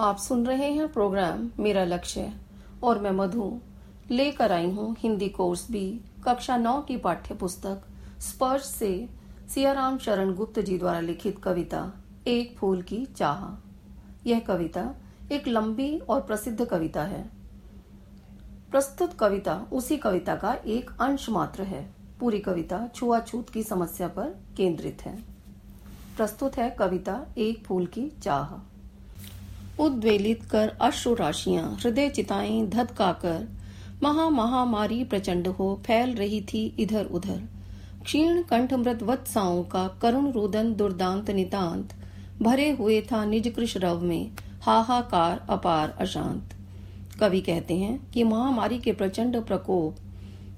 आप सुन रहे हैं प्रोग्राम मेरा लक्ष्य और मैं मधु। लेकर आई हूँ हिंदी कोर्स बी कक्षा नौ की पाठ्य पुस्तक स्पर्श से सियाराम शरण गुप्त जी द्वारा लिखित कविता, एक फूल की चाह। यह कविता एक लंबी और प्रसिद्ध कविता है। प्रस्तुत कविता उसी कविता का एक अंश मात्र है। पूरी कविता छुआछूत की समस्या पर केंद्रित है। प्रस्तुत है कविता एक फूल की चाह। उद्वेलित कर अश्रु राशियाँ, हृदय चिताएँ धधकाकर महा महामारी प्रचंड हो फैल रही थी इधर उधर क्षीण कंठ मृत वत्साओं का करुण रोदन दुर्दांत नितांत भरे हुए था निज कृष रव में, हाहाकार अपार अशांत। कवि कहते हैं कि महामारी के प्रचंड प्रकोप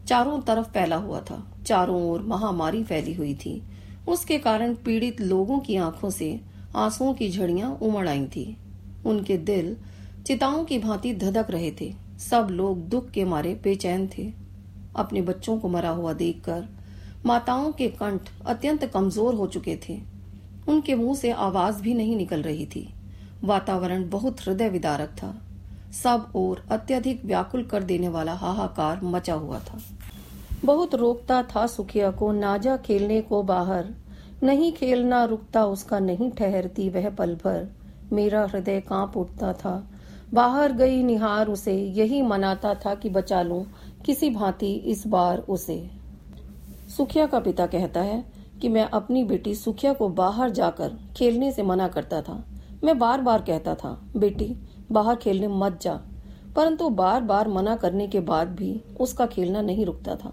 चारों तरफ़ फैला हुआ था, चारों ओर महामारी फैली हुई थी। उसके कारण पीड़ित लोगों की आँखों से आंसुओं की झड़ियाँ उमड़ आई थी। उनके दिल चिताओं की भांति धधक रहे थे। सब लोग दुख के मारे बेचैन थे। अपने बच्चों को मरा हुआ देखकर माताओं के कंठ अत्यंत कमज़ोर हो चुके थे। उनके मुँह से आवाज़ भी नहीं निकल रही थी। वातावरण बहुत हृदय विदारक था। सब और अत्यधिक व्याकुल कर देने वाला हाहाकार मचा हुआ था। बहुत रोकता था सुखिया को नाजा खेलने को बाहर। नहीं खेलना रुकता, उसका नहीं ठहरती वह पल भर। मेरा हृदय काँप उठता था। बाहर गई निहार उसे, यही मनाता था कि बचा लूँ किसी भांति इस बार उसे। सुखिया का पिता कहता है कि मैं अपनी बेटी सुखिया को बाहर जाकर खेलने से मना करता था। मैं बार बार कहता था, बेटी, बाहर खेलने मत जा। परंतु बार बार मना करने के बाद भी उसका खेलना नहीं रुकता था।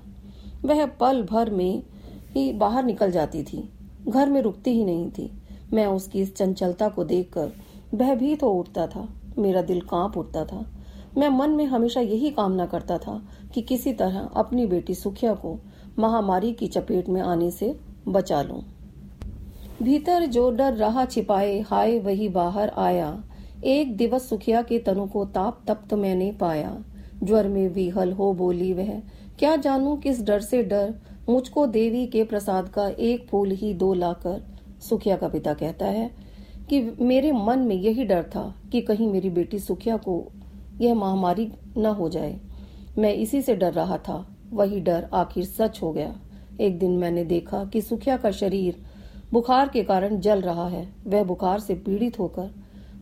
वह पल भर में ही बाहर निकल जाती थी। घर में रुकती ही नहीं थी। मैं उसकी इस चंचलता को देखकर भयभीत हो उठता था। मेरा दिल काँप उठता था। मैं मन में हमेशा यही कामना करता था कि किसी तरह अपनी बेटी सुखिया को महामारी की चपेट में आने से बचा लूँ। भीतर जो डर रहा छिपाए, हाय वही बाहर आया। एक दिवस सुखिया के तनु को ताप तप्त मैंने पाया। ज्वर में विहल हो बोली वह, क्या जानू किस डर से डर? मुझको देवी के प्रसाद का एक फूल ही दो लाकर, सुखिया का पिता कहता है। कि मेरे मन में यही डर था कि कहीं मेरी बेटी सुखिया को यह महामारी न हो जाए। मैं इसी से डर रहा था। वही डर आखिर सच हो गया। एक दिन मैंने देखा कि सुखिया का शरीर बुखार के कारण जल रहा है। वह बुखार से पीड़ित होकर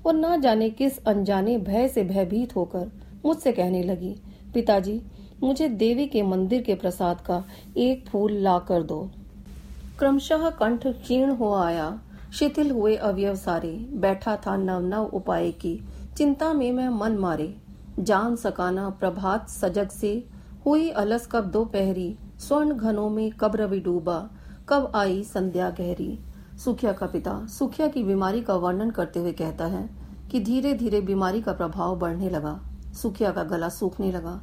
और न जाने किस अनजाने भय से भयभीत होकर मुझसे कहने लगी, पिताजी, मुझे देवी के मंदिर के प्रसाद का एक फूल ला कर दो। क्रमशः कंठ क्षीण हो आया। शिथिल हुए अवयव सारे। बैठा था नव नव उपाय की। चिंता में मैं मन मारे। जान सकाना प्रभात सजग से। हुई अलस कब दो दोपहरी। स्वर्ण घनों में कब रवि डूबा। कब आई संध्या गहरी। सुखिया का पिता, सुखिया की बीमारी का वर्णन करते हुए कहता है कि धीरे धीरे बीमारी का प्रभाव बढ़ने लगा। सुखिया का गला सूखने लगा।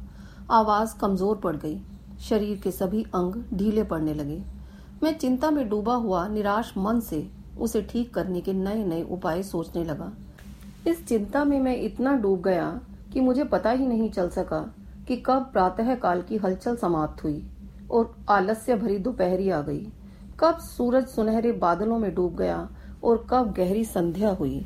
आवाज़ कमज़ोर पड़ गई। शरीर के सभी अंग ढीले पड़ने लगे। मैं चिंता में डूबा हुआ, निराश मन से। उसे ठीक करने के नए नए उपाय सोचने लगा। इस चिंता में मैं इतना डूब गया कि मुझे पता ही नहीं चल सका कि कब प्रातः काल की हलचल समाप्त हुई और आलस्य भरी दोपहरी आ गई। कब सूरज सुनहरे बादलों में डूब गया और कब गहरी संध्या हुई।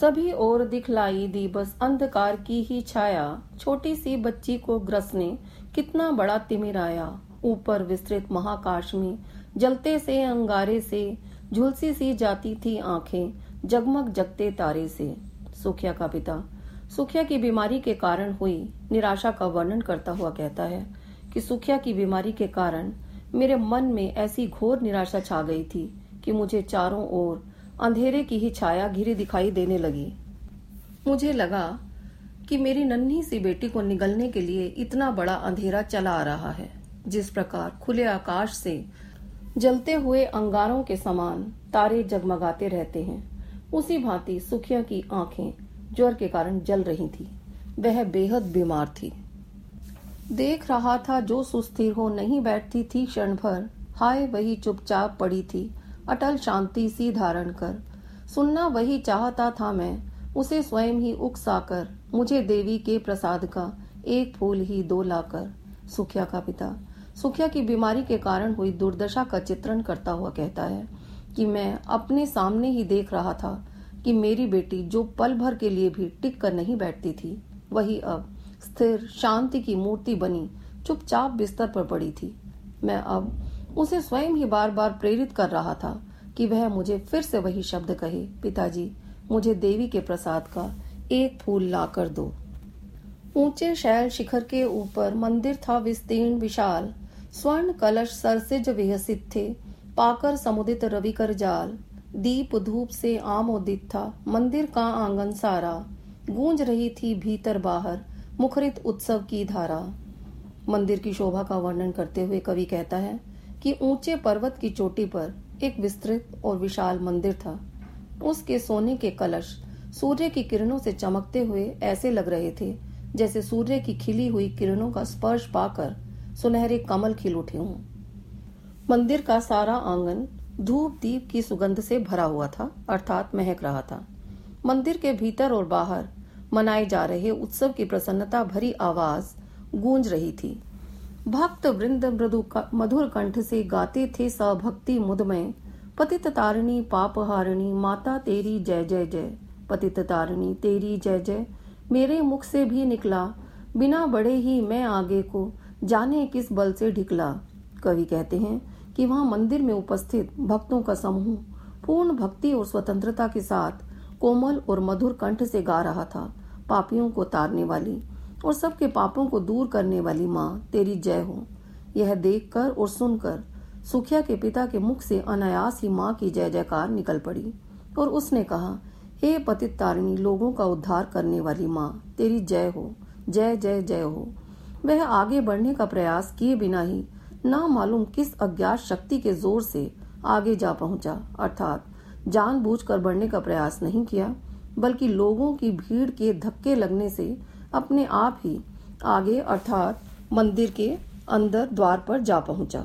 सभी ओर दिखलाई दी बस अंधकार की ही छाया। छोटी सी बच्ची को ग्रसने कितना बड़ा तिमिर आया। ऊपर विस्तृत महाकाश में जलते से, अंगारे से झुलसी सी जाती थी आँखें जगमग जगते तारे से। सुखिया का पिता। सुखिया की बीमारी के कारण हुई निराशा का वर्णन करता हुआ कहता है कि सुखिया की बीमारी के कारण मेरे मन में ऐसी घोर निराशा छा गई थी कि मुझे चारों ओर अंधेरे की ही छाया घिरी दिखाई देने लगी। मुझे लगा कि मेरी नन्ही सी बेटी को निगलने के लिए इतना बड़ा अंधेरा चला आ रहा है, जिस प्रकार खुले आकाश से जलते हुए अंगारों के समान तारे जगमगाते रहते हैं। उसी भांति सुखिया की आँखें ज्वर के कारण जल रही थी। वह बेहद बीमार थी। देख रहा था जो सुस्थिर हो नहीं बैठती थी क्षण भर। हाय, वही चुपचाप पड़ी थी। अटल शांति सी धारण कर। सुनना वही चाहता था मैं। उसे स्वयं ही उकसाकर मुझे देवी के प्रसाद का एक फूल ही दो लाकर सुखिया का पिता। सुखिया की बीमारी के कारण हुई दुर्दशा का चित्रण करता हुआ कहता है कि मैं अपने सामने ही देख रहा था कि मेरी बेटी जो पल भर के लिए भी टिक कर नहीं बैठती थी, वही अब स्थिर, शांति की मूर्ति बनी, चुपचाप बिस्तर पर पड़ी थी। मैं अब उसे स्वयं ही बार बार प्रेरित कर रहा था कि वह मुझे फिर से वही शब्द कहे, पिताजी, मुझे देवी के प्रसाद का एक फूल ला कर दो। ऊँचे शैल शिखर के ऊपर मंदिर था विस्तीर्ण, विशाल। स्वर्ण कलश सरसिज विहसित थे, पाकर समुदित रवि कर जाल। दीप धूप से आमोदित था, मंदिर का आँगन सारा। गूंज रही थी भीतर बाहर, मुखरित उत्सव की धारा। मंदिर की शोभा का वर्णन करते हुए कवि कहता है कि ऊँचे पर्वत की चोटी पर एक विस्तृत और विशाल मंदिर था। उसके सोने के कलश सूर्य की किरणों से चमकते हुए ऐसे लग रहे थे जैसे सूर्य की खिली हुई किरणों का स्पर्श पाकर सुनहरे कमल खिल उठे हों। मंदिर का सारा आँगन धूप दीप की सुगंध से भरा हुआ था, अर्थात महक रहा था। मंदिर के भीतर और बाहर मनाए जा रहे उत्सव की प्रसन्नता भरी आवाज़ गूंज रही थी। भक्त वृंद मृदु मधुर कंठ से गाते थे सभक्ति मुदमय, पतित तारिणी पाप हारिणी, माता तेरी जय जय जय, पतित तारिणी तेरी जय जय, मेरे मुख से भी निकला, बिना बड़े ही मैं आगे को जाने किस बल से ढिकला। कवि कहते हैं कि वहाँ मंदिर में उपस्थित भक्तों का समूह पूर्ण भक्ति और स्वतंत्रता के साथ कोमल और मधुर कंठ से गा रहा था। पापियों को तारने वाली और सबके पापों को दूर करने वाली माँ, तेरी जय हो। यह देखकर और सुनकर सुखिया के पिता के मुख से अनायास ही माँ की जय जयकार निकल पड़ी और उसने कहा, हे पतित तारिणी, लोगों का उद्धार करने वाली माँ, तेरी जय हो। जय जय जय हो। वह आगे बढ़ने का प्रयास किए बिना ही ना मालूम किस अज्ञात शक्ति के ज़ोर से आगे जा पहुँचा। अर्थात जानबूझकर बढ़ने का प्रयास नहीं किया, बल्कि लोगों की भीड़ के धक्के लगने से अपने आप ही आगे, अर्थात मंदिर के अंदर द्वार पर जा पहुँचा।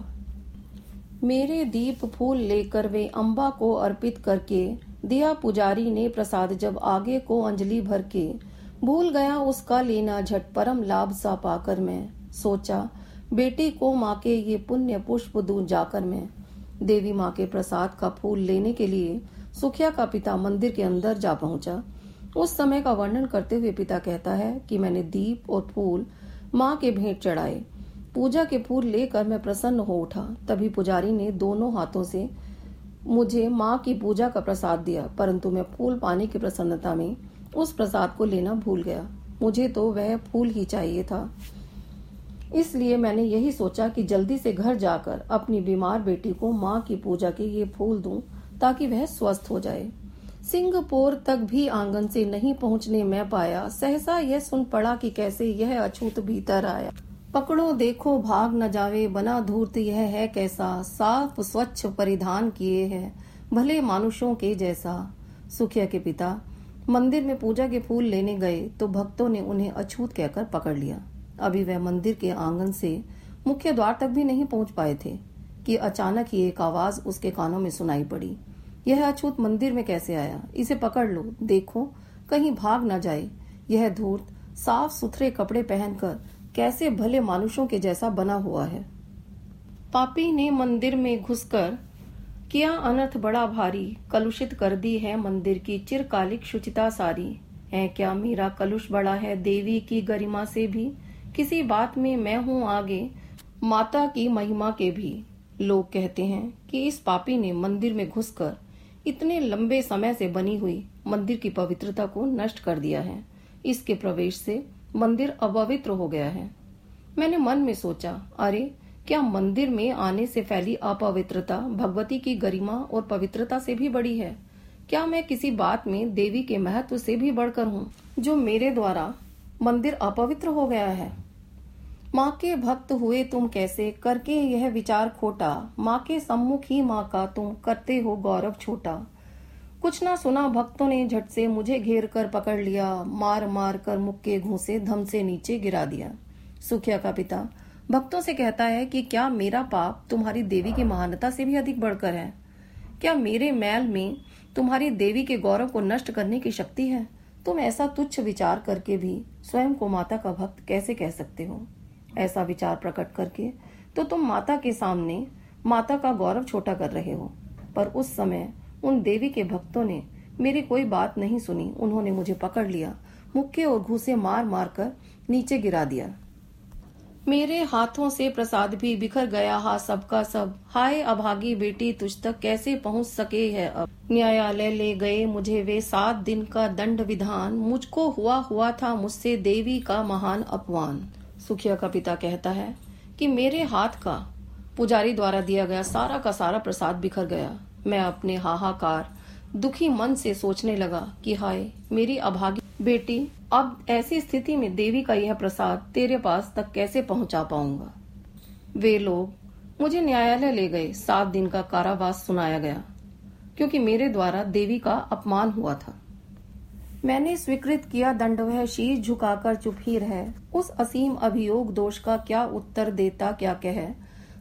मेरे दीप फूल लेकर वे अम्बा को अर्पित करके दिया पुजारी ने प्रसाद जब आगे को अंजलि भर के भूल गया उसका लेना झट परम लाभ सा पाकर मैं। सोचा, बेटी को माँ के ये पुण्य पुष्प दू जाकर मैं। देवी माँ के प्रसाद का फूल लेने के लिए सुखिया का पिता मंदिर के अंदर जा पहुँचा। उस समय का वर्णन करते हुए पिता कहता है कि मैंने दीप और फूल माँ के भेंट चढ़ाए। पूजा के फूल लेकर मैं प्रसन्न हो उठा। तभी पुजारी ने दोनों हाथों से मुझे माँ की पूजा का प्रसाद दिया, परंतु मैं फूल पाने की प्रसन्नता में उस प्रसाद को लेना भूल गया। मुझे तो वह फूल ही चाहिए था। इसलिए मैंने यही सोचा कि जल्दी से घर जाकर अपनी बीमार बेटी को माँ की पूजा के ये फूल दूँ, ताकि वह स्वस्थ हो जाए। सिंहपुर तक भी आँगन से नहीं पहुँचने में पाया। सहसा यह सुन पड़ा कि कैसे यह अछूत भीतर आया। पकड़ो, देखो, भाग न जावे, बना धूर्त यह है कैसा। साफ़, स्वच्छ परिधान किए है, भले मानुषों के जैसा। सुखिया के पिता मंदिर में पूजा के फूल लेने गए तो भक्तों ने उन्हें अछूत कहकर पकड़ लिया। अभी वह मंदिर के आँगन से मुख्य द्वार तक भी नहीं पहुँच पाए थे कि अचानक ही एक आवाज़ उसके कानों में सुनाई पड़ी। यह अछूत मंदिर में कैसे आया? इसे पकड़ लो, देखो, कहीं भाग न जाए। यह धूर्त साफ़ सुथरे कपड़े पहनकर कैसे भले मानुषों के जैसा बना हुआ है। पापी ने मंदिर में घुसकर किया अनर्थ बड़ा भारी, कलुषित कर दी है मंदिर की चिरकालिक शुचिता सारी। है क्या मेरा कलुष बड़ा है देवी की गरिमा से भी? किसी बात में मैं हूँ आगे, माता की महिमा के भी। लोग कहते हैं कि इस पापी ने मंदिर में घुसकर इतने लंबे समय से बनी हुई मंदिर की पवित्रता को नष्ट कर दिया है। इसके प्रवेश से मंदिर अपवित्र हो गया है। मैंने मन में सोचा, अरे क्या मंदिर में आने से फैली अपवित्रता भगवती की गरिमा और पवित्रता से भी बड़ी है? क्या मैं किसी बात में देवी के महत्व से भी बढ़कर हूँ, जो मेरे द्वारा मंदिर अपवित्र हो गया है? माँ के भक्त हुए तुम कैसे? करके यह विचार खोटा। माँ के सम्मुख ही माँ का तुम करते हो गौरव छोटा। कुछ ना सुना भक्तों ने झट से मुझे घेर कर पकड़ लिया। मार मार कर मुक्के घूसे धम से नीचे गिरा दिया। सुखिया का पिता भक्तों से कहता है कि क्या मेरा पाप तुम्हारी देवी की महानता से भी अधिक बढ़कर है? क्या मेरे मैल में तुम्हारी देवी के गौरव को नष्ट करने की शक्ति है? तुम ऐसा तुच्छ विचार करके भी स्वयं को माता का भक्त कैसे कह सकते हो? ऐसा विचार प्रकट करके तो तुम माता के सामने माता का गौरव छोटा कर रहे हो। पर उस समय उन देवी के भक्तों ने मेरी कोई बात नहीं सुनी। उन्होंने मुझे पकड़ लिया, मुक्के और घूसे मार मार कर नीचे गिरा दिया। मेरे हाथों से प्रसाद भी बिखर गया। हा, सबका सब। हाय, अभागी बेटी, तुझ तक कैसे पहुँच सके है अब? न्यायालय ले गए मुझे वे सात दिन का दंड विधान। मुझको हुआ हुआ था मुझसे देवी का महान अपमान। सुखिया का पिता कहता है कि मेरे हाथ का पुजारी द्वारा दिया गया सारा का सारा प्रसाद बिखर गया। मैं अपने हाहाकार, दुखी मन से सोचने लगा कि हाय, मेरी अभागी बेटी अब ऐसी स्थिति में देवी का यह प्रसाद तेरे पास तक कैसे पहुँचा पाऊँगा? वे लोग मुझे न्यायालय ले गए। सात दिन का कारावास सुनाया गया, क्योंकि मेरे द्वारा देवी का अपमान हुआ था। मैंने स्वीकृत किया दंड, वह शीश झुकाकर चुप ही रहे। उस असीम अभियोग दोष का क्या उत्तर देता, क्या कह?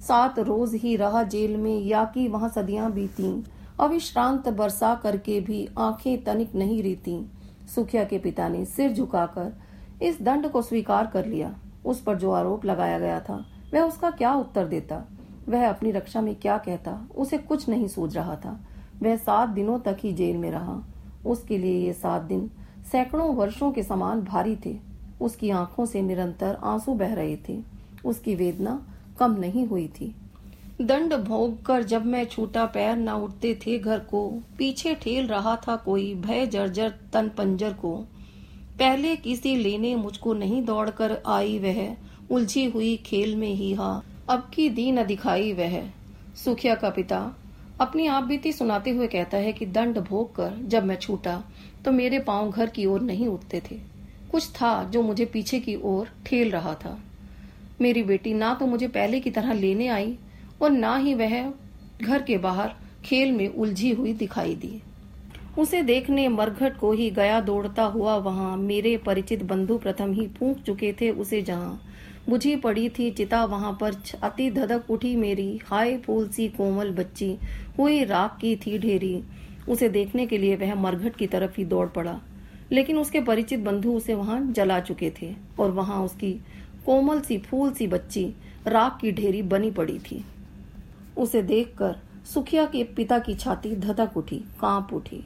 सात रोज ही रहा जेल में, या कि वहाँ सदियाँ बीती। अविश्रांत बरसा करके भी आँखें तनिक नहीं रीती। सुखिया के पिता ने सिर झुकाकर इस दंड को स्वीकार कर लिया। उस पर जो आरोप लगाया गया था, वह उसका क्या उत्तर देता? वह अपनी रक्षा में क्या कहता? उसे कुछ नहीं सूझ रहा था। वह सात दिनों तक ही जेल में रहा। उसके लिए ये सात दिन सैकड़ों वर्षों के समान भारी थे। उसकी आँखों से निरंतर आँसू बह रहे थे। उसकी वेदना कम नहीं हुई थी। दंड भोग कर जब मैं छूटा पैर न उठते थे घर को, पीछे ठेल रहा था कोई भय जर्जर तन पंजर को। पहले किसी लेने मुझको नहीं दौड़कर आई वह, उलझी हुई खेल में ही हा, अब की दी न दिखाई वह। सुखिया का पिता, अपनी आप बीती सुनाते हुए कहता है कि दंड भोग कर जब मैं छूटा तो मेरे पाँव घर की ओर नहीं उठते थे। कुछ था जो मुझे पीछे की ओर ठेल रहा था। मेरी बेटी ना तो मुझे पहले की तरह लेने आई और ना ही वह घर के बाहर खेल में उलझी हुई दिखाई दी। उसे देखने मरघट को ही गया दौड़ता हुआ वहाँ मेरे परिचित बंधु प्रथम ही फूंक चुके थे उसे जहाँ। बुझी पड़ी थी चिता वहाँ पर अति धधक उठी मेरी, हाय फूल सी कोमल बच्ची, हुई राख की थी ढेरी। उसे देखने के लिए वह मरघट की तरफ़ ही दौड़ पड़ा, लेकिन उसके परिचित बंधु उसे वहाँ जला चुके थे, और वहाँ उसकी कोमल सी फूल सी बच्ची, राख की ढेरी बनी पड़ी थी। उसे देखकर सुखिया के पिता की छाती धधक उठी काँप उठी।